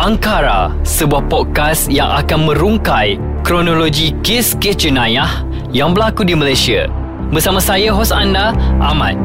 Angkara, sebuah podcast yang akan merungkai kronologi kes-kes jenayah yang berlaku di Malaysia. Bersama saya, hos anda, Ahmad.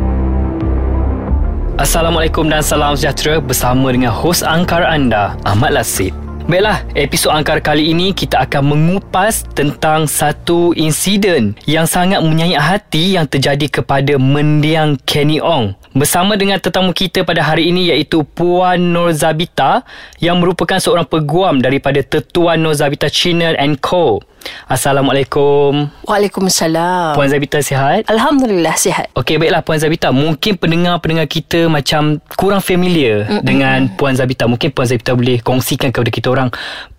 Assalamualaikum dan salam sejahtera bersama dengan hos Angkara anda, Ahmad Lasid. Baiklah, episod Angkar kali ini kita akan mengupas tentang satu insiden yang sangat menyayat hati yang terjadi kepada mendiang Kenny Ong. Bersama dengan tetamu kita pada hari ini iaitu Puan Nur Zabita yang merupakan seorang peguam daripada Tetuan Nur Zabita China and Co. Assalamualaikum. Waalaikumsalam. Puan Zabita sihat? Alhamdulillah sihat. Okey, baiklah Puan Zabita. Mungkin pendengar-pendengar kita macam kurang familiar Mm-mm. dengan Puan Zabita. Mungkin Puan Zabita boleh kongsikan kepada kita orang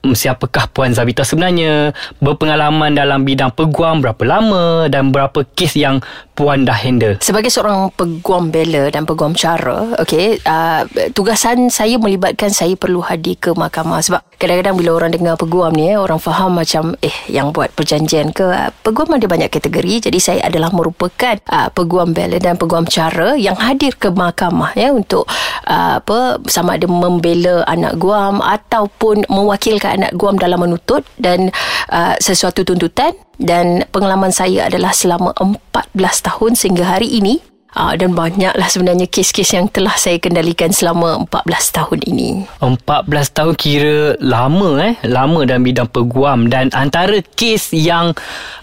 mm, siapakah Puan Zabita sebenarnya, berpengalaman dalam bidang peguam berapa lama dan berapa kes yang Puan dah handle. Sebagai seorang peguam bela dan peguam cara, okey, uh, tugasan saya melibatkan saya perlu hadir ke mahkamah sebab kadang-kadang bila orang dengar peguam ni, eh, orang faham macam eh yang buat perjanjian ke uh, peguam ada banyak kategori. Jadi saya adalah merupakan uh, peguam bela dan peguam cara yang hadir ke mahkamah ya untuk uh, apa sama ada membela anak guam ataupun mewakilkan anak guam dalam menuntut dan uh, sesuatu tuntutan. Dan pengalaman saya adalah selama 14 tahun sehingga hari ini Uh, dan banyaklah sebenarnya kes-kes yang telah saya kendalikan selama 14 tahun ini. 14 tahun kira lama eh, lama dalam bidang peguam dan antara kes yang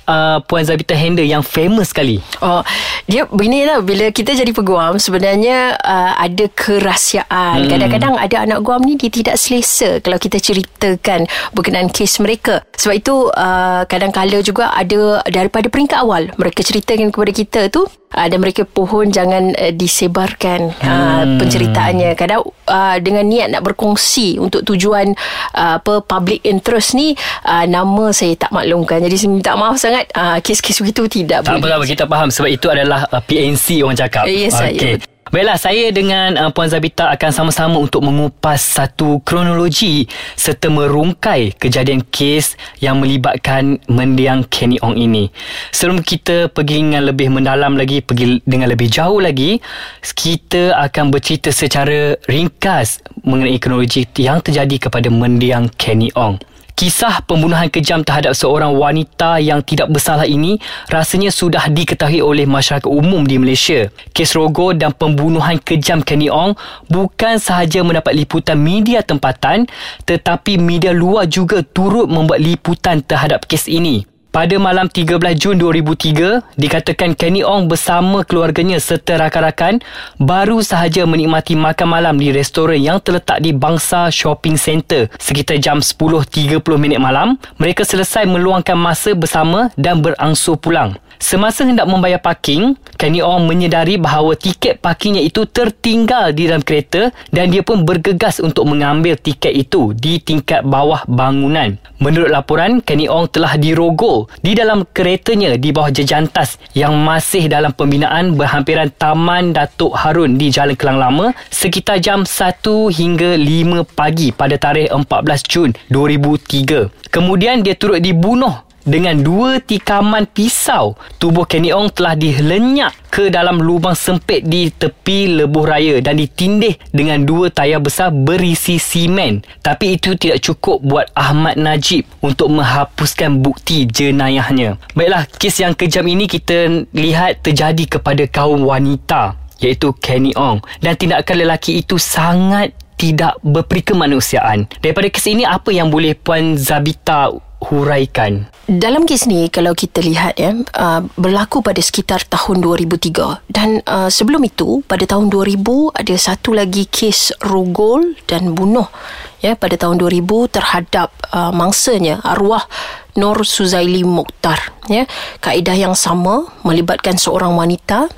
uh, Puan Zabita handle yang famous sekali. Oh, dia beginilah bila kita jadi peguam sebenarnya uh, ada kerahsiaan. Hmm. Kadang-kadang ada anak guam ni dia tidak selesa kalau kita ceritakan berkenaan kes mereka. Sebab itu uh, kadang-kala juga ada daripada peringkat awal mereka ceritakan kepada kita tu uh, dan mereka pohon jangan uh, disebarkan uh, hmm. penceritaannya. Kadang uh, dengan niat nak berkongsi untuk tujuan uh, apa public interest ni uh, nama saya tak maklumkan. Jadi saya minta maaf sangat. Uh, kes-kes begitu tidak tak boleh. apa kita faham sebab itu adalah uh, PNC orang cakap. Yes okay. saya Baiklah, saya dengan uh, Puan Zabita akan sama-sama untuk mengupas satu kronologi serta merungkai kejadian kes yang melibatkan mendiang Kenny Ong ini. Sebelum kita pergi dengan lebih mendalam lagi, pergi dengan lebih jauh lagi, kita akan bercerita secara ringkas mengenai kronologi yang terjadi kepada mendiang Kenny Ong. Kisah pembunuhan kejam terhadap seorang wanita yang tidak bersalah ini rasanya sudah diketahui oleh masyarakat umum di Malaysia. Kes rogo dan pembunuhan kejam Kenny Ong bukan sahaja mendapat liputan media tempatan tetapi media luar juga turut membuat liputan terhadap kes ini. Pada malam 13 Jun 2003, dikatakan Kenny Ong bersama keluarganya serta rakan-rakan baru sahaja menikmati makan malam di restoran yang terletak di Bangsa Shopping Centre sekitar jam 10.30 minit malam. Mereka selesai meluangkan masa bersama dan berangsur pulang. Semasa hendak membayar parking, Kenny Ong menyedari bahawa tiket parkingnya itu tertinggal di dalam kereta dan dia pun bergegas untuk mengambil tiket itu di tingkat bawah bangunan. Menurut laporan, Kenny Ong telah dirogol di dalam keretanya di bawah jejantas yang masih dalam pembinaan berhampiran Taman Datuk Harun di Jalan Kelang Lama sekitar jam 1 hingga 5 pagi pada tarikh 14 Jun 2003. Kemudian dia turut dibunuh dengan dua tikaman pisau, tubuh Kenny Ong telah dilenyak ke dalam lubang sempit di tepi lebuh raya dan ditindih dengan dua tayar besar berisi simen. Tapi itu tidak cukup buat Ahmad Najib untuk menghapuskan bukti jenayahnya. Baiklah, kes yang kejam ini kita lihat terjadi kepada kaum wanita iaitu Kenny Ong dan tindakan lelaki itu sangat tidak berperikemanusiaan. Daripada kes ini apa yang boleh Puan Zabita huraikan? Dalam kes ni kalau kita lihat ya uh, berlaku pada sekitar tahun 2003 dan uh, sebelum itu pada tahun 2000 ada satu lagi kes rogol dan bunuh ya pada tahun 2000 terhadap uh, mangsanya arwah Nur Suzaili Mokhtar ya. Kaedah yang sama melibatkan seorang wanita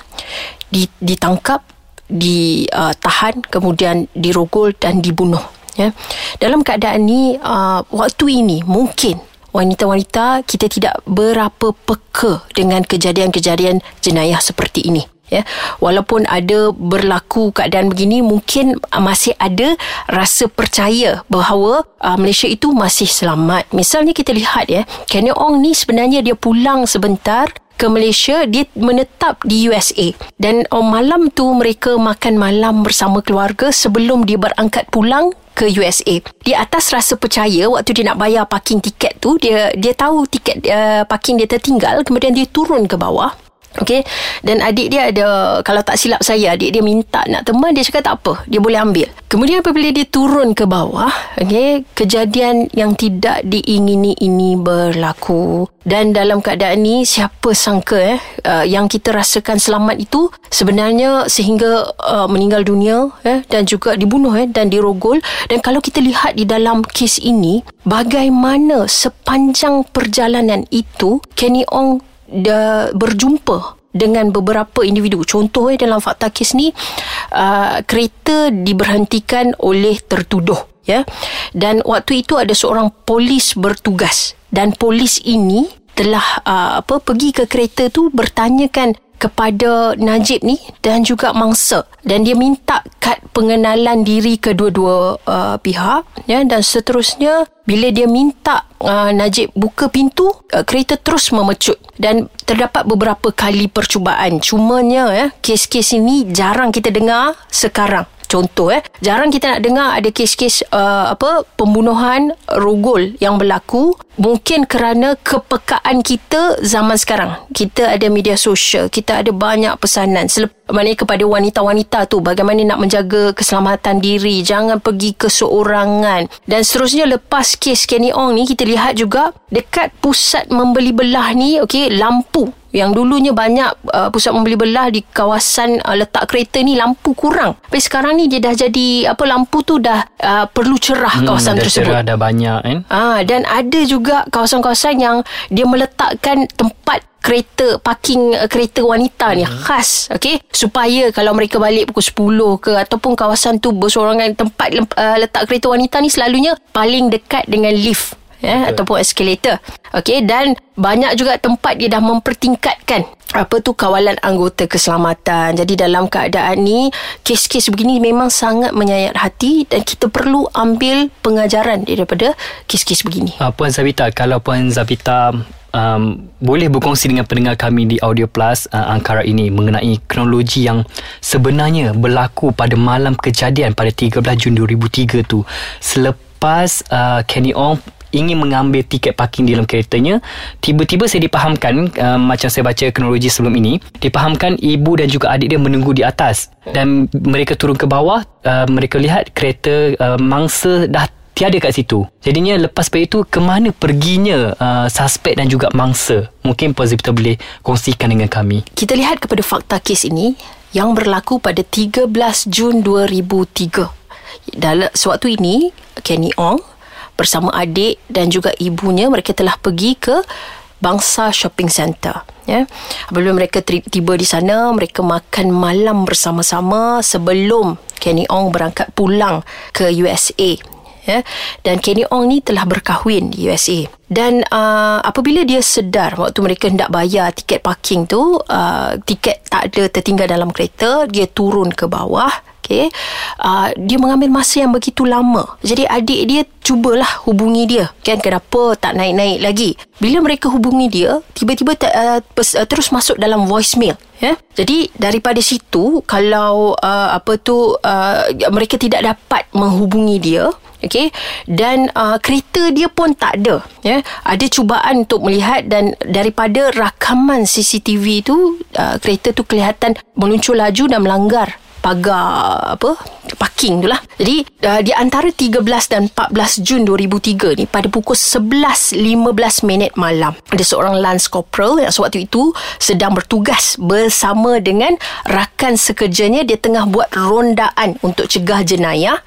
ditangkap ditahan uh, kemudian dirogol dan dibunuh ya. Dalam keadaan ni uh, waktu ini mungkin wanita-wanita kita tidak berapa peka dengan kejadian-kejadian jenayah seperti ini ya. Walaupun ada berlaku keadaan begini mungkin masih ada rasa percaya bahawa uh, Malaysia itu masih selamat. Misalnya kita lihat ya Kenny Ong ni sebenarnya dia pulang sebentar ke Malaysia dia menetap di USA dan oh, malam tu mereka makan malam bersama keluarga sebelum dia berangkat pulang ke USA. Di atas rasa percaya waktu dia nak bayar parking tiket tu dia dia tahu tiket uh, parking dia tertinggal kemudian dia turun ke bawah Okey? Dan adik dia ada kalau tak silap saya adik dia minta nak teman dia cakap tak apa dia boleh ambil. Kemudian apabila dia turun ke bawah okey kejadian yang tidak diingini ini berlaku. Dan dalam keadaan ni siapa sangka eh uh, yang kita rasakan selamat itu sebenarnya sehingga uh, meninggal dunia eh dan juga dibunuh eh dan dirogol. Dan kalau kita lihat di dalam kes ini bagaimana sepanjang perjalanan itu Kenny Ong dah berjumpa dengan beberapa individu. Contoh eh, dalam fakta kes ni, uh, kereta diberhentikan oleh tertuduh. Ya, dan waktu itu ada seorang polis bertugas dan polis ini telah uh, apa pergi ke kereta tu bertanyakan kepada Najib ni dan juga mangsa. Dan dia minta kad pengenalan diri kedua-dua uh, pihak ya. Dan seterusnya bila dia minta uh, Najib buka pintu uh, kereta terus memecut. Dan terdapat beberapa kali percubaan. Cumanya ya kes-kes ini jarang kita dengar sekarang Contoh eh, jarang kita nak dengar ada kes-kes uh, apa pembunuhan rogol yang berlaku mungkin kerana kepekaan kita zaman sekarang. Kita ada media sosial, kita ada banyak pesanan. Selep- Maknanya kepada wanita-wanita tu bagaimana nak menjaga keselamatan diri, jangan pergi ke seorangan. Dan seterusnya lepas kes Kenny Ong ni kita lihat juga dekat pusat membeli belah ni okey lampu yang dulunya banyak uh, pusat membeli belah di kawasan uh, letak kereta ni lampu kurang. Tapi sekarang ni dia dah jadi apa lampu tu dah uh, perlu cerah hmm, kawasan dah tersebut. Cerah dah banyak kan. Ah dan ada juga kawasan-kawasan yang dia meletakkan tempat kereta parking uh, kereta wanita ni hmm. khas okey supaya kalau mereka balik pukul 10 ke ataupun kawasan tu bersorangan tempat uh, letak kereta wanita ni selalunya paling dekat dengan lift ya ataupun eskalator. Okey dan banyak juga tempat dia dah mempertingkatkan apa tu kawalan anggota keselamatan. Jadi dalam keadaan ni kes-kes begini memang sangat menyayat hati dan kita perlu ambil pengajaran daripada kes-kes begini. Uh, Puan Zabita, kalau Puan Zabita um, boleh berkongsi dengan pendengar kami di Audio Plus uh, Angkara ini mengenai kronologi yang sebenarnya berlaku pada malam kejadian pada 13 Jun 2003 tu. Selepas uh, Kenny Ong ingin mengambil tiket parking di dalam keretanya tiba-tiba saya dipahamkan uh, macam saya baca kronologi sebelum ini dipahamkan ibu dan juga adik dia menunggu di atas. Dan mereka turun ke bawah uh, mereka lihat kereta uh, mangsa dah tiada kat situ. Jadinya lepas pada itu ke mana perginya uh, suspek dan juga mangsa? Mungkin Puan Zipta boleh kongsikan dengan kami. Kita lihat kepada fakta kes ini yang berlaku pada 13 Jun 2003. Dalam sewaktu ini Kenny Ong bersama adik dan juga ibunya mereka telah pergi ke Bangsa Shopping Center ya. Apabila mereka tiba di sana mereka makan malam bersama-sama sebelum Kenny Ong berangkat pulang ke USA ya dan Kenny Ong ni telah berkahwin di USA dan uh, apabila dia sedar waktu mereka hendak bayar tiket parking tu uh, tiket tak ada tertinggal dalam kereta dia turun ke bawah Okay. Uh, dia mengambil masa yang begitu lama. Jadi adik dia cubalah hubungi dia. Kan kenapa tak naik-naik lagi. Bila mereka hubungi dia, tiba-tiba uh, pers- uh, terus masuk dalam voicemail. Ya? Jadi daripada situ, kalau uh, apa tu uh, mereka tidak dapat menghubungi dia, Okay. Dan uh, kereta dia pun tak ada. Ya. Ada cubaan untuk melihat dan daripada rakaman CCTV tu, uh, kereta tu kelihatan meluncur laju dan melanggar pagar apa parking tu lah. Jadi uh, di antara 13 dan 14 Jun 2003 ni pada pukul 11.15 minit malam ada seorang Lance Corporal yang sewaktu itu sedang bertugas bersama dengan rakan sekerjanya dia tengah buat rondaan untuk cegah jenayah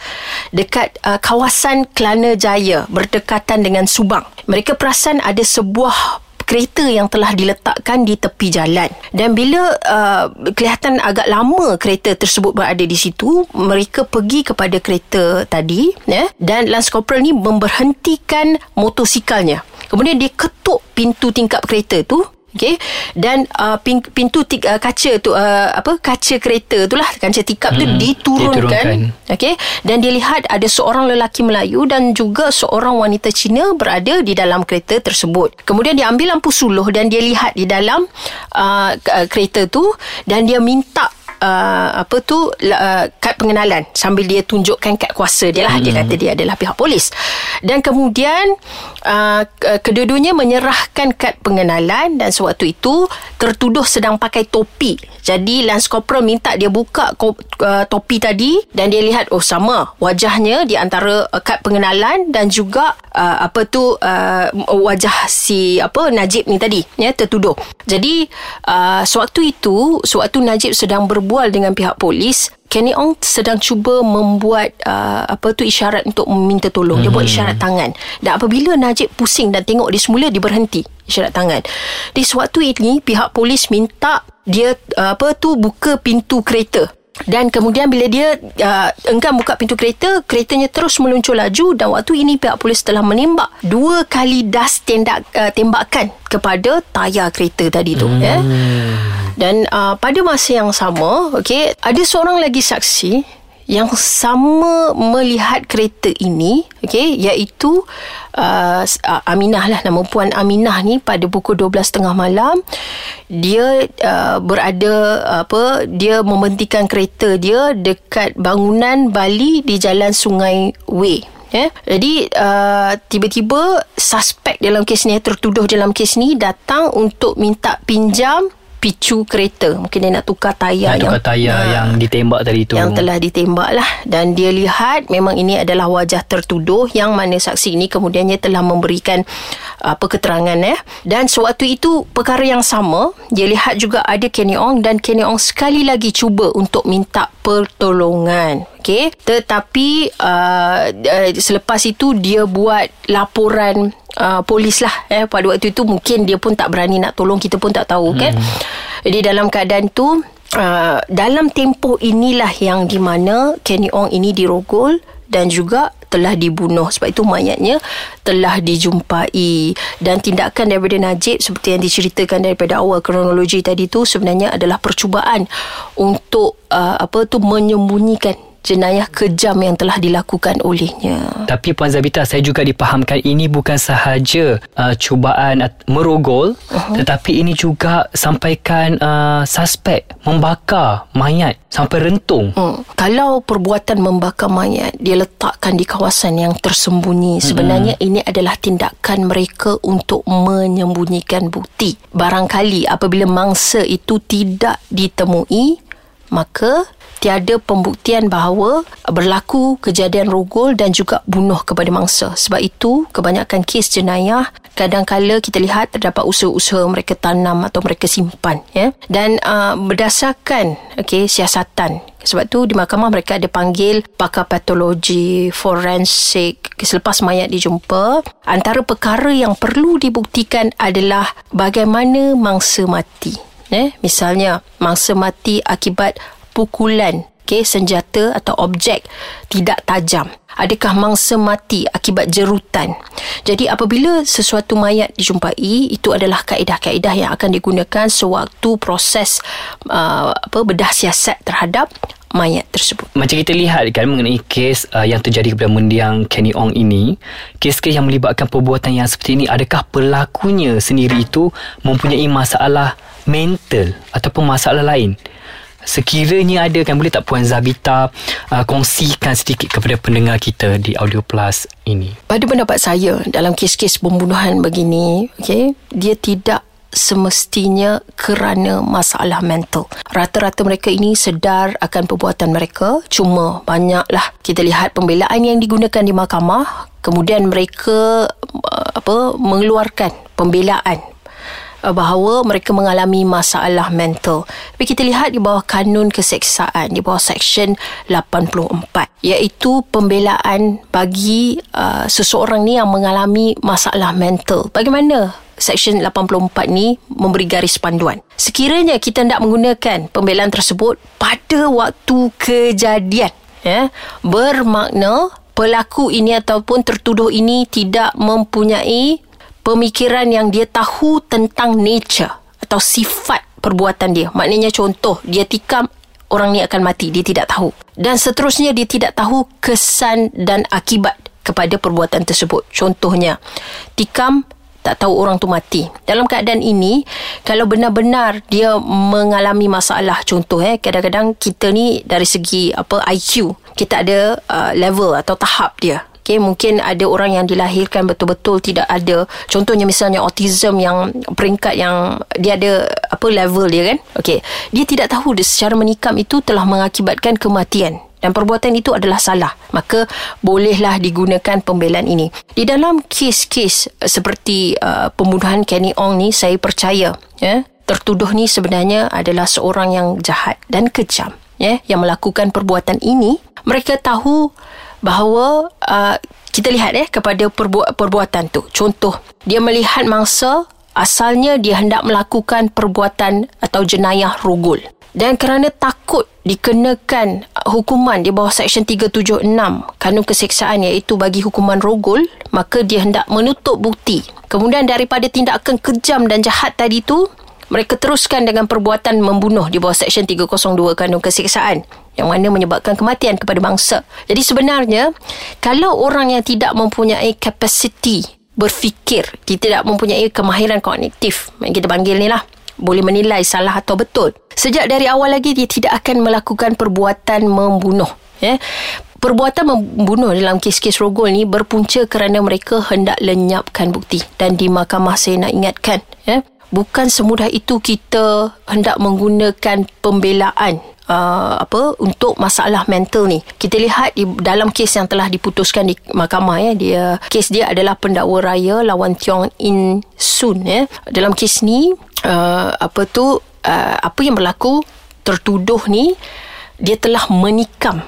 dekat uh, kawasan Kelana Jaya berdekatan dengan Subang. Mereka perasan ada sebuah kereta yang telah diletakkan di tepi jalan. Dan bila uh, kelihatan agak lama kereta tersebut berada di situ mereka pergi kepada kereta tadi ya. Dan Lance Corporal ni memberhentikan motosikalnya kemudian dia ketuk pintu tingkap kereta tu okey. Dan uh, pintu uh, kaca tu uh, apa kaca kereta tu lah. Kaca tikap hmm, tu diturunkan, diturunkan. okey. Dan dia lihat ada seorang lelaki Melayu dan juga seorang wanita Cina berada di dalam kereta tersebut. Kemudian dia ambil lampu suluh dan dia lihat di dalam uh, kereta tu. Dan dia minta uh, apa tu uh, kad pengenalan sambil dia tunjukkan kad kuasa dia lah. Hmm. dia kata dia adalah pihak polis. Dan kemudian uh, kedua-duanya menyerahkan kad pengenalan dan sewaktu itu tertuduh sedang pakai topi. Jadi Lance Corporal minta dia buka uh, topi tadi dan dia lihat oh sama wajahnya di antara uh, kad pengenalan dan juga uh, apa tu uh, wajah si apa Najib ni tadi ya tertuduh. Jadi uh, sewaktu itu sewaktu Najib sedang ber berbual dengan pihak polis Kenny Ong sedang cuba membuat uh, apa tu isyarat untuk meminta tolong. Dia hmm. buat isyarat tangan. Dan apabila Najib pusing dan tengok dia semula dia berhenti isyarat tangan. Di sewaktu ini pihak polis minta dia uh, apa tu buka pintu kereta dan kemudian bila dia uh, enggan buka pintu kereta keretanya terus meluncur laju dan waktu ini pihak polis telah menembak dua kali das tendak, uh, tembakan kepada tayar kereta tadi tu hmm. ya dan uh, pada masa yang sama okey ada seorang lagi saksi yang sama melihat kereta ini okey iaitu uh, Aminah lah nama puan Aminah ni pada pukul 12.30 malam dia uh, berada apa dia membentikan kereta dia dekat bangunan Bali di jalan Sungai Way Ya. Jadi uh, tiba-tiba suspek dalam kes ni tertuduh dalam kes ni datang untuk minta pinjam picu kereta. Mungkin dia nak tukar tayar nak tukar tayar yang, yang ditembak tadi tu. Yang telah ditembak lah. Dan dia lihat memang ini adalah wajah tertuduh yang mana saksi ini kemudiannya telah memberikan apa keterangan eh. Dan sewaktu itu perkara yang sama dia lihat juga ada Kenny Ong dan Kenny Ong sekali lagi cuba untuk minta pertolongan okey tetapi uh, uh, selepas itu dia buat laporan uh, polis lah eh pada waktu itu. Mungkin dia pun tak berani nak tolong kita pun tak tahu kan hmm. jadi dalam keadaan tu uh, dalam tempoh inilah yang di mana Kenny Ong ini dirogol dan juga telah dibunuh. Sebab itu mayatnya telah dijumpai. Dan tindakan daripada Najib seperti yang diceritakan daripada awal kronologi tadi tu sebenarnya adalah percubaan untuk uh, apa tu menyembunyikan jenayah kejam yang telah dilakukan olehnya. Tapi Puan Zabita, saya juga dipahamkan ini bukan sahaja uh, cubaan merogol uh-huh. tetapi ini juga sampaikan uh, suspek membakar mayat sampai rentung. Hmm. Kalau perbuatan membakar mayat dia letakkan di kawasan yang tersembunyi, sebenarnya hmm. ini adalah tindakan mereka untuk menyembunyikan bukti. Barangkali apabila mangsa itu tidak ditemui, maka tiada pembuktian bahawa berlaku kejadian rogol dan juga bunuh kepada mangsa. Sebab itu, kebanyakan kes jenayah kadang-kala kita lihat terdapat usaha-usaha mereka tanam atau mereka simpan. Ya? Dan uh, berdasarkan okay, siasatan, sebab tu di mahkamah mereka ada panggil pakar patologi, forensik. Selepas mayat dijumpa, antara perkara yang perlu dibuktikan adalah bagaimana mangsa mati. Eh, misalnya, mangsa mati akibat pukulan okay, senjata atau objek tidak tajam. Adakah mangsa mati akibat jerutan? Jadi apabila sesuatu mayat dijumpai, itu adalah kaedah-kaedah yang akan digunakan sewaktu proses uh, apa bedah siasat terhadap mayat tersebut. Macam kita lihat kan mengenai kes uh, yang terjadi kepada mendiang Kenny Ong ini, kes-kes yang melibatkan perbuatan yang seperti ini, adakah pelakunya sendiri itu mempunyai masalah mental ataupun masalah lain? sekiranya ada kan boleh tak Puan Zabita uh, kongsikan sedikit kepada pendengar kita di Audio Plus ini pada pendapat saya dalam kes-kes pembunuhan begini okay, dia tidak semestinya kerana masalah mental. Rata-rata mereka ini sedar akan perbuatan mereka. Cuma banyaklah kita lihat pembelaan yang digunakan di mahkamah. Kemudian mereka uh, apa mengeluarkan pembelaan bahawa mereka mengalami masalah mental. Tapi kita lihat di bawah kanun keseksaan, di bawah section 84, iaitu pembelaan bagi uh, seseorang ni yang mengalami masalah mental. Bagaimana Section 84 ni memberi garis panduan. Sekiranya kita tidak menggunakan pembelaan tersebut pada waktu kejadian, ya, bermakna pelaku ini ataupun tertuduh ini tidak mempunyai pemikiran yang dia tahu tentang nature atau sifat perbuatan dia. Maknanya contoh, dia tikam orang ni akan mati, dia tidak tahu. Dan seterusnya dia tidak tahu kesan dan akibat kepada perbuatan tersebut. Contohnya, tikam tak tahu orang tu mati. Dalam keadaan ini, kalau benar-benar dia mengalami masalah, contoh eh, kadang-kadang kita ni dari segi apa IQ, kita ada uh, level atau tahap dia. Okay, mungkin ada orang yang dilahirkan betul-betul tidak ada. Contohnya misalnya autism yang peringkat yang dia ada apa level dia kan? Okey dia tidak tahu dia secara menikam itu telah mengakibatkan kematian dan perbuatan itu adalah salah. Maka bolehlah digunakan pembelaan ini. Di dalam kes-kes eh, seperti uh, pembunuhan Kenny Ong ni saya percaya ya tertuduh ni sebenarnya adalah seorang yang jahat dan kejam ya yang melakukan perbuatan ini. Mereka tahu bahawa uh, kita lihat eh kepada perbu- perbuatan tu. Contoh, dia melihat mangsa asalnya dia hendak melakukan perbuatan atau jenayah rogol. Dan kerana takut dikenakan hukuman di bawah Seksyen 376 Kanun Keseksaan iaitu bagi hukuman rogol, maka dia hendak menutup bukti. Kemudian daripada tindakan kejam dan jahat tadi tu, mereka teruskan dengan perbuatan membunuh di bawah Seksyen 302 Kanun Keseksaan yang mana menyebabkan kematian kepada bangsa. Jadi sebenarnya kalau orang yang tidak mempunyai kapasiti berfikir, dia tidak mempunyai kemahiran kognitif, yang kita panggil ni lah, boleh menilai salah atau betul. Sejak dari awal lagi dia tidak akan melakukan perbuatan membunuh. Ya. Perbuatan membunuh dalam kes-kes rogol ni berpunca kerana mereka hendak lenyapkan bukti. Dan di mahkamah saya nak ingatkan, ya, bukan semudah itu kita hendak menggunakan pembelaan uh, apa untuk masalah mental ni. Kita lihat di dalam kes yang telah diputuskan di mahkamah ya, dia kes dia adalah pendakwa raya lawan Tiong In Sun ya. Dalam kes ni uh, apa tu uh, apa yang berlaku tertuduh ni dia telah menikam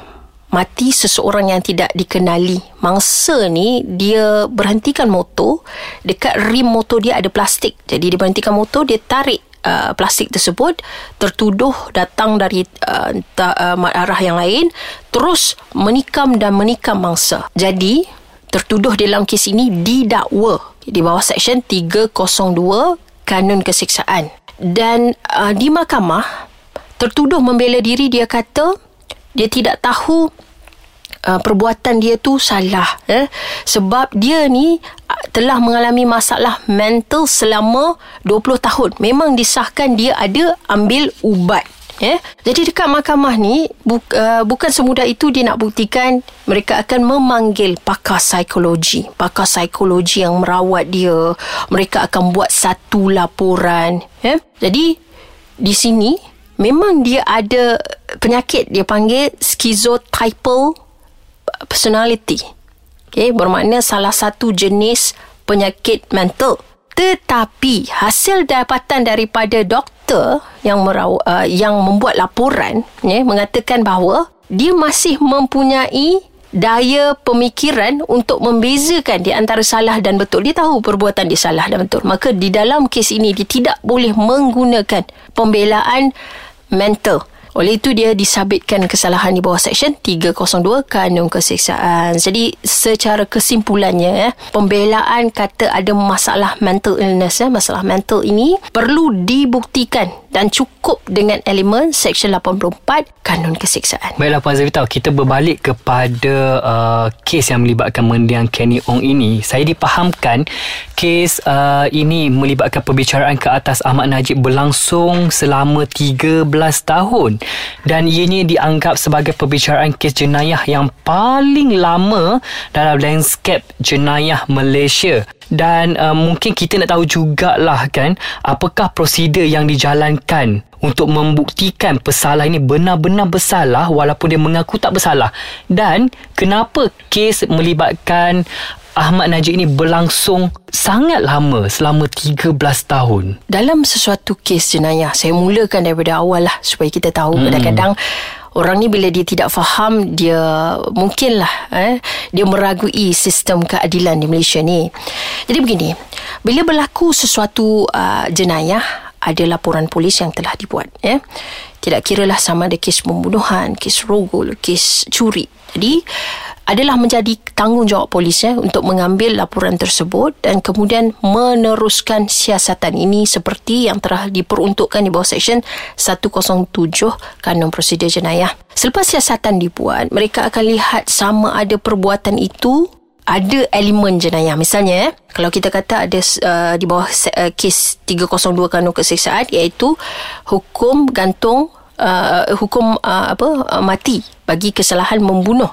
mati seseorang yang tidak dikenali. Mangsa ni dia berhentikan motor, dekat rim motor dia ada plastik. Jadi dia berhentikan motor, dia tarik uh, plastik tersebut tertuduh datang dari uh, ta, uh, arah yang lain terus menikam dan menikam mangsa. Jadi tertuduh dalam kes ini didakwa di bawah seksyen 302 kanun keseksaan dan uh, di mahkamah tertuduh membela diri dia kata dia tidak tahu uh, perbuatan dia tu salah eh? sebab dia ni uh, telah mengalami masalah mental selama 20 tahun memang disahkan dia ada ambil ubat Ya. Jadi dekat mahkamah ni bu, uh, bukan semudah itu dia nak buktikan mereka akan memanggil pakar psikologi, pakar psikologi yang merawat dia. Mereka akan buat satu laporan, ya. Jadi di sini memang dia ada penyakit dia panggil schizotypal personality. Okay, bermakna salah satu jenis penyakit mental. Tetapi hasil dapatan daripada doktor yang meraw, uh, yang membuat laporan ya, mengatakan bahawa dia masih mempunyai daya pemikiran untuk membezakan di antara salah dan betul. Dia tahu perbuatan dia salah dan betul. Maka di dalam kes ini dia tidak boleh menggunakan pembelaan mental. Oleh itu dia disabitkan kesalahan di bawah seksyen 302 Kanun Keseksaan. Jadi secara kesimpulannya eh, pembelaan kata ada masalah mental illness eh, masalah mental ini perlu dibuktikan dan cukup dengan elemen seksyen 84 Kanun Keseksaan. Baiklah Puan Zavita, kita berbalik kepada uh, kes yang melibatkan mendiang Kenny Ong ini. Saya dipahamkan kes uh, ini melibatkan perbicaraan ke atas Ahmad Najib berlangsung selama 13 tahun dan ianya dianggap sebagai perbicaraan kes jenayah yang paling lama dalam landscape jenayah Malaysia dan uh, mungkin kita nak tahu jugalah kan apakah prosedur yang dijalankan untuk membuktikan pesalah ini benar-benar bersalah walaupun dia mengaku tak bersalah dan kenapa kes melibatkan Ahmad Najib ini berlangsung sangat lama selama 13 tahun. Dalam sesuatu kes jenayah, saya mulakan daripada awal lah supaya kita tahu hmm. kadang-kadang orang ni bila dia tidak faham dia mungkinlah eh dia meragui sistem keadilan di Malaysia ni. Jadi begini, bila berlaku sesuatu uh, jenayah ada laporan polis yang telah dibuat ya. Tidak kiralah sama ada kes pembunuhan, kes rogol, kes curi. Jadi adalah menjadi tanggungjawab polis ya untuk mengambil laporan tersebut dan kemudian meneruskan siasatan ini seperti yang telah diperuntukkan di bawah Seksyen 107 Kanun Prosedur Jenayah. Selepas siasatan dibuat, mereka akan lihat sama ada perbuatan itu ada elemen jenayah. Misalnya, eh, kalau kita kata ada uh, di bawah uh, kes 302 Kanun Keseksaan iaitu hukum gantung uh, hukum uh, apa uh, mati bagi kesalahan membunuh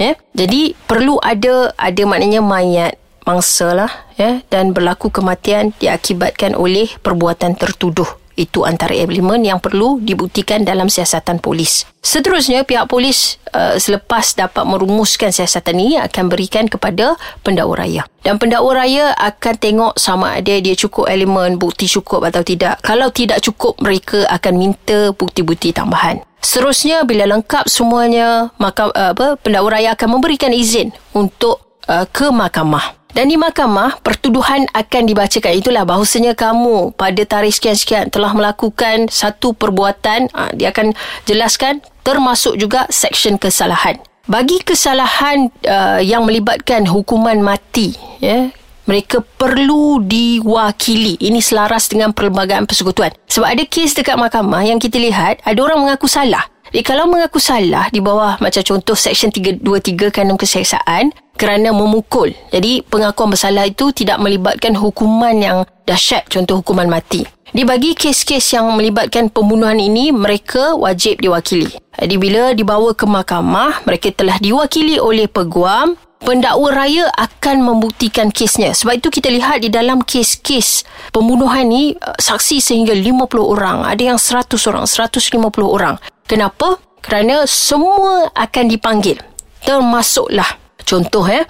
ya. Jadi perlu ada ada maknanya mayat mangsa lah ya dan berlaku kematian diakibatkan oleh perbuatan tertuduh. Itu antara elemen yang perlu dibuktikan dalam siasatan polis. Seterusnya, pihak polis uh, selepas dapat merumuskan siasatan ini akan berikan kepada pendakwa raya. Dan pendakwa raya akan tengok sama ada dia cukup elemen, bukti cukup atau tidak. Kalau tidak cukup, mereka akan minta bukti-bukti tambahan. Seterusnya bila lengkap semuanya maka uh, apa pendakwa raya akan memberikan izin untuk uh, ke mahkamah. Dan di mahkamah pertuduhan akan dibacakan itulah bahawasanya kamu pada tarikh sekian-sekian telah melakukan satu perbuatan uh, dia akan jelaskan termasuk juga seksyen kesalahan. Bagi kesalahan uh, yang melibatkan hukuman mati ya mereka perlu diwakili. Ini selaras dengan perlembagaan persekutuan. Sebab ada kes dekat mahkamah yang kita lihat, ada orang mengaku salah. Jadi kalau mengaku salah di bawah macam contoh Seksyen 323 Kanun Keseksaan kerana memukul. Jadi pengakuan bersalah itu tidak melibatkan hukuman yang dahsyat, contoh hukuman mati. Di bagi kes-kes yang melibatkan pembunuhan ini, mereka wajib diwakili. Jadi bila dibawa ke mahkamah, mereka telah diwakili oleh peguam, pendakwa raya akan membuktikan kesnya. Sebab itu kita lihat di dalam kes-kes pembunuhan ni uh, saksi sehingga 50 orang, ada yang 100 orang, 150 orang. Kenapa? Kerana semua akan dipanggil. Termasuklah contoh ya,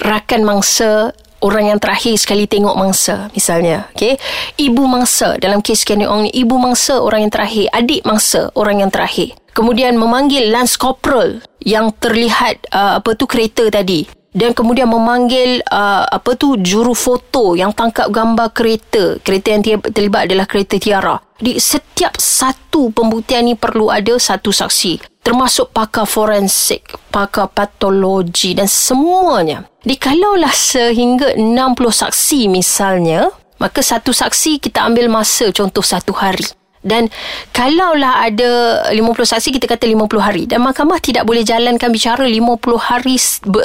rakan mangsa orang yang terakhir sekali tengok mangsa misalnya okey ibu mangsa dalam kes Kenny Ong ni ibu mangsa orang yang terakhir adik mangsa orang yang terakhir kemudian memanggil Lance Corporal yang terlihat uh, apa tu kereta tadi. Dan kemudian memanggil uh, apa tu juru foto yang tangkap gambar kereta. Kereta yang terlibat adalah kereta Tiara. Di setiap satu pembuktian ni perlu ada satu saksi. Termasuk pakar forensik pakar patologi dan semuanya. Di kalaulah sehingga 60 saksi misalnya maka satu saksi kita ambil masa contoh satu hari dan kalaulah ada 50 saksi kita kata 50 hari dan mahkamah tidak boleh jalankan bicara 50 hari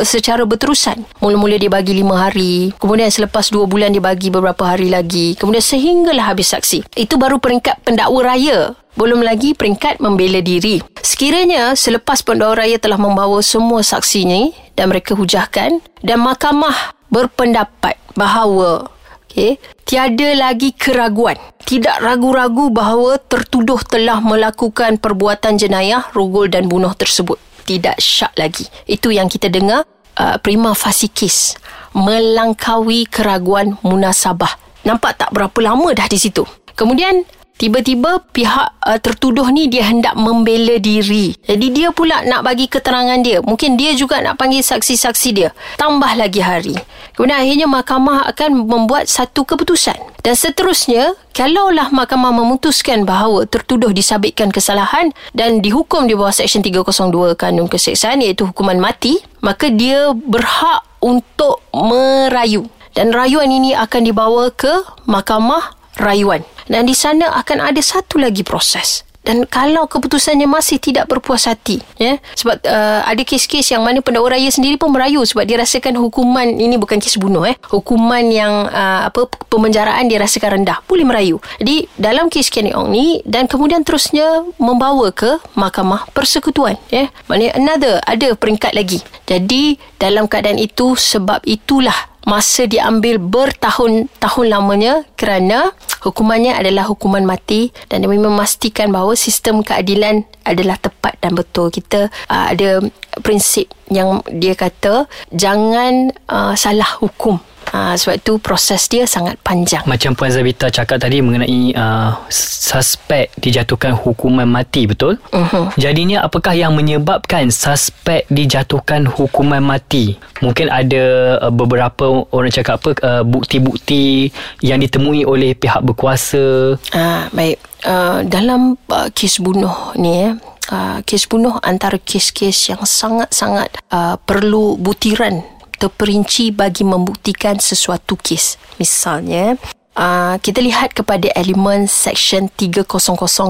secara berterusan. Mula-mula dia bagi 5 hari, kemudian selepas 2 bulan dia bagi beberapa hari lagi, kemudian sehinggalah habis saksi. Itu baru peringkat pendakwa raya. Belum lagi peringkat membela diri. Sekiranya selepas pendakwa raya telah membawa semua saksinya dan mereka hujahkan dan mahkamah berpendapat bahawa okay, tiada lagi keraguan. Tidak ragu-ragu bahawa tertuduh telah melakukan perbuatan jenayah, rogol dan bunuh tersebut. Tidak syak lagi. Itu yang kita dengar uh, prima facie case. Melangkaui keraguan munasabah. Nampak tak berapa lama dah di situ. Kemudian Tiba-tiba pihak uh, tertuduh ni dia hendak membela diri. Jadi dia pula nak bagi keterangan dia. Mungkin dia juga nak panggil saksi-saksi dia. Tambah lagi hari. Kemudian akhirnya mahkamah akan membuat satu keputusan. Dan seterusnya, kalaulah mahkamah memutuskan bahawa tertuduh disabitkan kesalahan dan dihukum di bawah Seksyen 302 Kanun Keseksaan iaitu hukuman mati, maka dia berhak untuk merayu. Dan rayuan ini akan dibawa ke mahkamah rayuan. Dan di sana akan ada satu lagi proses. Dan kalau keputusannya masih tidak berpuas hati ya sebab uh, ada kes-kes yang mana pendakwa raya sendiri pun merayu sebab dia rasakan hukuman ini bukan kes bunuh eh hukuman yang uh, apa pemenjaraan dia rasakan rendah boleh merayu. Jadi dalam kes Kenny Ong ni dan kemudian terusnya membawa ke mahkamah persekutuan ya. Maknanya another ada peringkat lagi. Jadi dalam keadaan itu sebab itulah masa diambil bertahun-tahun lamanya kerana hukumannya adalah hukuman mati dan demi memastikan bahawa sistem keadilan adalah tepat dan betul. Kita uh, ada prinsip yang dia kata jangan uh, salah hukum Ha, sebab itu proses dia sangat panjang. Macam Puan Zabita cakap tadi mengenai uh, suspek dijatuhkan hukuman mati, betul? Uh-huh. Jadinya apakah yang menyebabkan suspek dijatuhkan hukuman mati? Mungkin ada uh, beberapa orang cakap apa uh, bukti-bukti yang ditemui oleh pihak berkuasa. Ah, baik. Uh, dalam uh, kes bunuh ni eh, uh, kes bunuh antara kes-kes yang sangat-sangat uh, perlu butiran terperinci bagi membuktikan sesuatu kes. Misalnya, uh, kita lihat kepada elemen Seksyen 300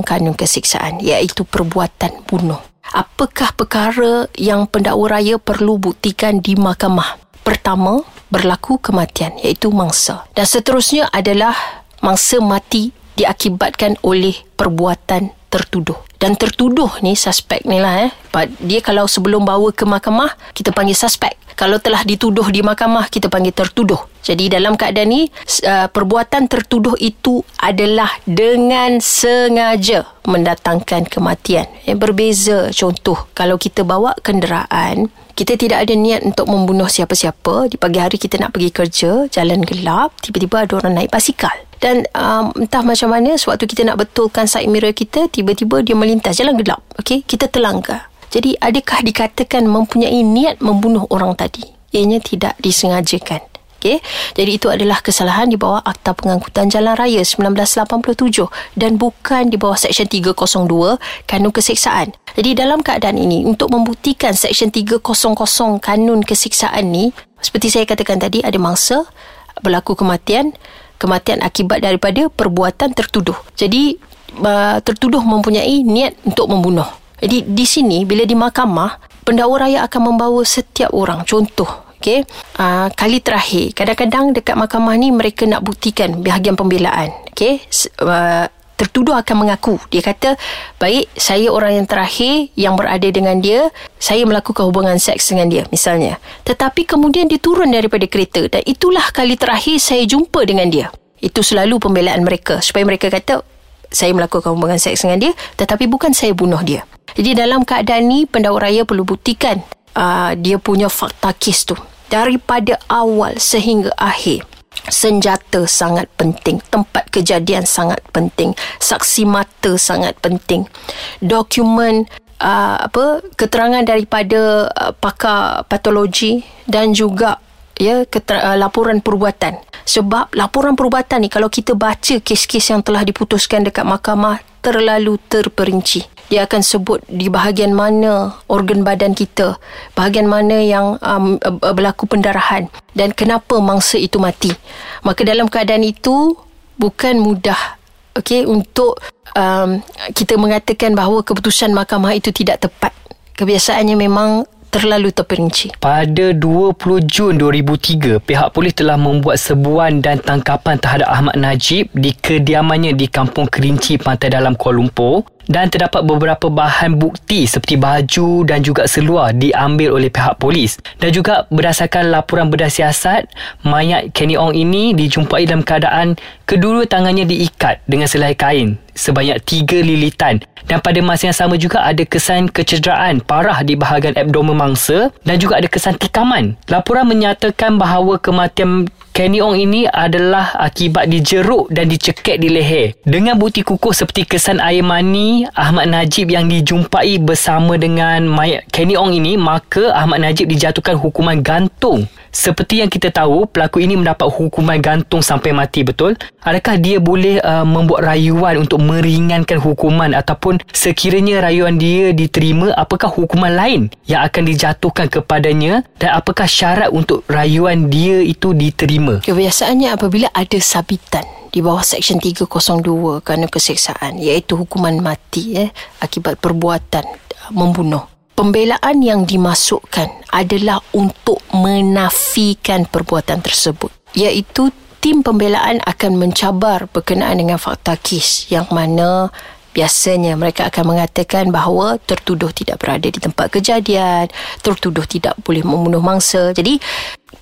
Kanun Kesiksaan iaitu perbuatan bunuh. Apakah perkara yang pendakwa raya perlu buktikan di mahkamah? Pertama, berlaku kematian iaitu mangsa. Dan seterusnya adalah mangsa mati diakibatkan oleh perbuatan tertuduh. Dan tertuduh ni suspek ni lah eh. Dia kalau sebelum bawa ke mahkamah, kita panggil suspek. Kalau telah dituduh di mahkamah, kita panggil tertuduh. Jadi dalam keadaan ni, uh, perbuatan tertuduh itu adalah dengan sengaja mendatangkan kematian. Yang berbeza contoh, kalau kita bawa kenderaan, kita tidak ada niat untuk membunuh siapa-siapa. Di pagi hari kita nak pergi kerja, jalan gelap, tiba-tiba ada orang naik basikal. Dan um, entah macam mana sewaktu kita nak betulkan side mirror kita, tiba-tiba dia melintas jalan gelap. Okay? Kita terlanggar. Jadi adakah dikatakan mempunyai niat membunuh orang tadi? Ianya tidak disengajakan. Okay? Jadi itu adalah kesalahan di bawah Akta Pengangkutan Jalan Raya 1987 dan bukan di bawah Seksyen 302 Kanun Keseksaan. Jadi dalam keadaan ini untuk membuktikan Seksyen 300 Kanun Keseksaan ni seperti saya katakan tadi ada mangsa berlaku kematian kematian akibat daripada perbuatan tertuduh. Jadi uh, tertuduh mempunyai niat untuk membunuh. Jadi di sini bila di mahkamah pendakwa raya akan membawa setiap orang contoh Okay. Uh, kali terakhir, kadang-kadang dekat mahkamah ni mereka nak buktikan bahagian pembelaan. Okay. Uh, tertuduh akan mengaku. Dia kata, baik, saya orang yang terakhir yang berada dengan dia, saya melakukan hubungan seks dengan dia, misalnya. Tetapi kemudian dia turun daripada kereta dan itulah kali terakhir saya jumpa dengan dia. Itu selalu pembelaan mereka. Supaya mereka kata, saya melakukan hubungan seks dengan dia, tetapi bukan saya bunuh dia. Jadi dalam keadaan ni, pendakwa raya perlu buktikan uh, dia punya fakta kes tu. Daripada awal sehingga akhir senjata sangat penting tempat kejadian sangat penting saksi mata sangat penting. Dokumen uh, apa keterangan daripada uh, pakar patologi dan juga ya keter- uh, laporan perbuatan sebab laporan perbuatan ni kalau kita baca kes-kes yang telah diputuskan dekat mahkamah terlalu terperinci dia akan sebut di bahagian mana organ badan kita, bahagian mana yang um, berlaku pendarahan dan kenapa mangsa itu mati. Maka dalam keadaan itu bukan mudah okay, untuk um, kita mengatakan bahawa keputusan mahkamah itu tidak tepat. Kebiasaannya memang terlalu terperinci. Pada 20 Jun 2003, pihak polis telah membuat sebuan dan tangkapan terhadap Ahmad Najib di kediamannya di Kampung Kerinci, Pantai Dalam Kuala Lumpur dan terdapat beberapa bahan bukti seperti baju dan juga seluar diambil oleh pihak polis. Dan juga berdasarkan laporan bedah siasat mayat Kenny Ong ini dijumpai dalam keadaan kedua tangannya diikat dengan selai kain sebanyak tiga lilitan. Dan pada masa yang sama juga ada kesan kecederaan parah di bahagian abdomen mangsa dan juga ada kesan tikaman. Laporan menyatakan bahawa kematian Kenny Ong ini adalah akibat dijeruk dan dicekek di leher. Dengan bukti kukuh seperti kesan air mani Ahmad Najib yang dijumpai bersama dengan mayat Kenny Ong ini, maka Ahmad Najib dijatuhkan hukuman gantung. Seperti yang kita tahu, pelaku ini mendapat hukuman gantung sampai mati, betul? Adakah dia boleh uh, membuat rayuan untuk meringankan hukuman ataupun sekiranya rayuan dia diterima, apakah hukuman lain yang akan dijatuhkan kepadanya dan apakah syarat untuk rayuan dia itu diterima? Lima. Kebiasaannya apabila ada sabitan di bawah Seksyen 302 kerana keseksaan iaitu hukuman mati eh, akibat perbuatan uh, membunuh. Pembelaan yang dimasukkan adalah untuk menafikan perbuatan tersebut iaitu tim pembelaan akan mencabar berkenaan dengan fakta kes yang mana biasanya mereka akan mengatakan bahawa tertuduh tidak berada di tempat kejadian, tertuduh tidak boleh membunuh mangsa. Jadi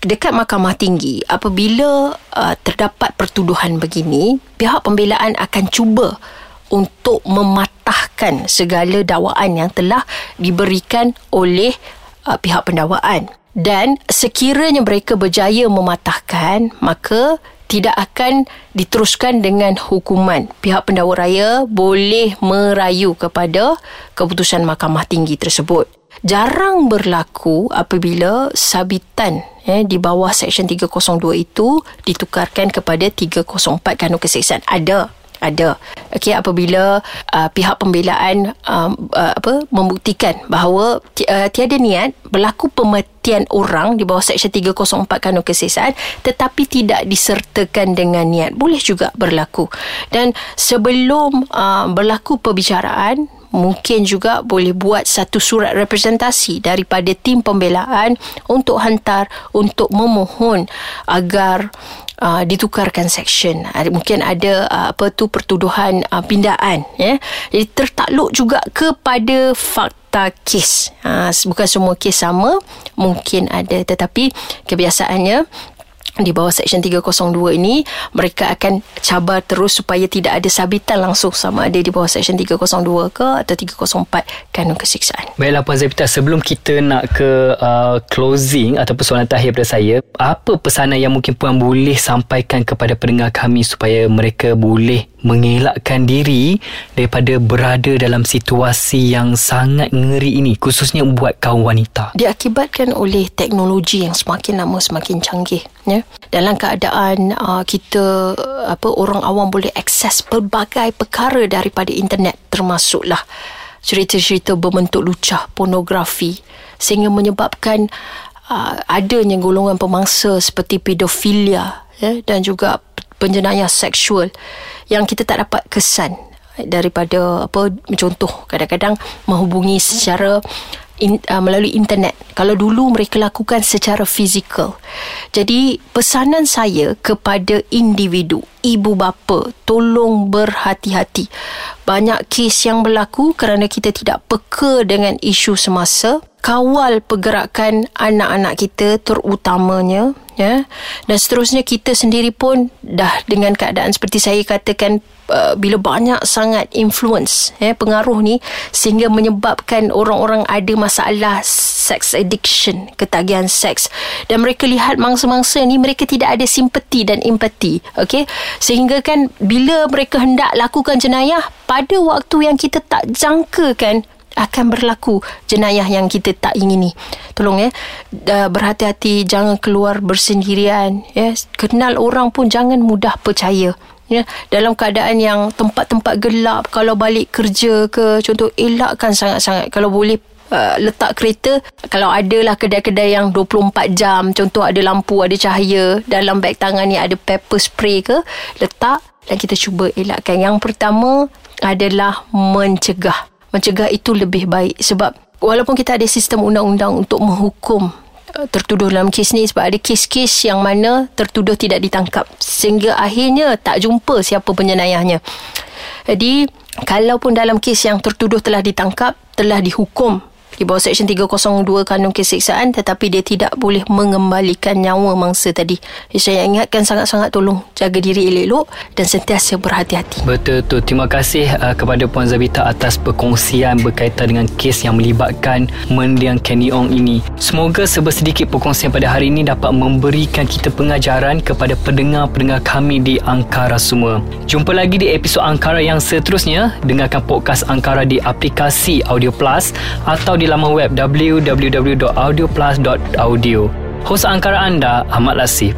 dekat mahkamah tinggi apabila uh, terdapat pertuduhan begini, pihak pembelaan akan cuba untuk mematahkan segala dakwaan yang telah diberikan oleh uh, pihak pendakwaan. Dan sekiranya mereka berjaya mematahkan, maka tidak akan diteruskan dengan hukuman. Pihak pendakwa raya boleh merayu kepada keputusan mahkamah tinggi tersebut. Jarang berlaku apabila sabitan eh, di bawah Seksyen 302 itu ditukarkan kepada 304 kanun keseksaan. Ada. ada okey apabila uh, pihak pembelaan um, uh, apa membuktikan bahawa ti, uh, tiada niat berlaku pematian orang di bawah seksyen 304 kanun kesihatan tetapi tidak disertakan dengan niat boleh juga berlaku dan sebelum uh, berlaku perbicaraan mungkin juga boleh buat satu surat representasi daripada tim pembelaan untuk hantar untuk memohon agar uh, ditukarkan section uh, mungkin ada uh, apa tu pertuduhan uh, pindaan ya. Jadi tertakluk juga kepada fakta kes. Uh, bukan semua kes sama mungkin ada. Tetapi kebiasaannya di bawah Seksyen 302 ini mereka akan cabar terus supaya tidak ada sabitan langsung sama ada di bawah Seksyen 302 ke atau 304 kanun kesiksaan. Baiklah Puan Zepita, sebelum kita nak ke uh, closing atau persoalan terakhir pada saya, apa pesanan yang mungkin Puan boleh sampaikan kepada pendengar kami supaya mereka boleh mengelakkan diri daripada berada dalam situasi yang sangat ngeri ini khususnya buat kaum wanita diakibatkan oleh teknologi yang semakin lama semakin canggih ya. Dalam keadaan uh, kita apa orang awam boleh akses pelbagai perkara daripada internet termasuklah cerita-cerita berbentuk lucah pornografi sehingga menyebabkan uh, adanya golongan pemangsa seperti pedofilia ya dan juga penjenayah seksual yang kita tak dapat kesan daripada apa contoh. Kadang-kadang menghubungi secara in, uh, melalui internet. Kalau dulu mereka lakukan secara fizikal. Jadi pesanan saya kepada individu ibu bapa tolong berhati-hati. Banyak kes yang berlaku kerana kita tidak peka dengan isu semasa. Kawal pergerakan anak-anak kita terutamanya ya. Dan seterusnya kita sendiri pun dah dengan keadaan seperti saya katakan uh, bila banyak sangat influence ya pengaruh ni sehingga menyebabkan orang-orang ada masalah sex addiction ketagihan seks. Dan mereka lihat mangsa-mangsa ni mereka tidak ada simpati dan empati okey? Sehingga kan bila mereka hendak lakukan jenayah pada waktu yang kita tak jangkakan akan berlaku jenayah yang kita tak ingini. Tolong ya. Berhati-hati jangan keluar bersendirian ya. Kenal orang pun jangan mudah percaya. Ya, dalam keadaan yang tempat-tempat gelap kalau balik kerja ke contoh elakkan sangat-sangat kalau boleh Uh, letak kereta kalau adalah kedai-kedai yang 24 jam contoh ada lampu ada cahaya dalam beg tangan ni ada pepper spray ke letak dan kita cuba elakkan yang pertama adalah mencegah mencegah itu lebih baik sebab walaupun kita ada sistem undang-undang untuk menghukum uh, tertuduh dalam kes ni sebab ada kes-kes yang mana tertuduh tidak ditangkap sehingga akhirnya tak jumpa siapa penjenayahnya. Jadi kalaupun dalam kes yang tertuduh telah ditangkap telah dihukum di bawah Seksyen 302 Kanun Kesiksaan tetapi dia tidak boleh mengembalikan nyawa mangsa tadi. Saya ingatkan sangat-sangat tolong jaga diri elok-elok dan sentiasa berhati-hati. Betul tu. Terima kasih uh, kepada Puan Zabita atas perkongsian berkaitan dengan kes yang melibatkan mendiang Kenny Ong ini. Semoga sebersedikit perkongsian pada hari ini dapat memberikan kita pengajaran kepada pendengar-pendengar kami di Angkara semua. Jumpa lagi di episod Angkara yang seterusnya. Dengarkan podcast Angkara di aplikasi Audio Plus atau di di laman web www.audioplus.audio. Hos angkara anda, Ahmad Lasif.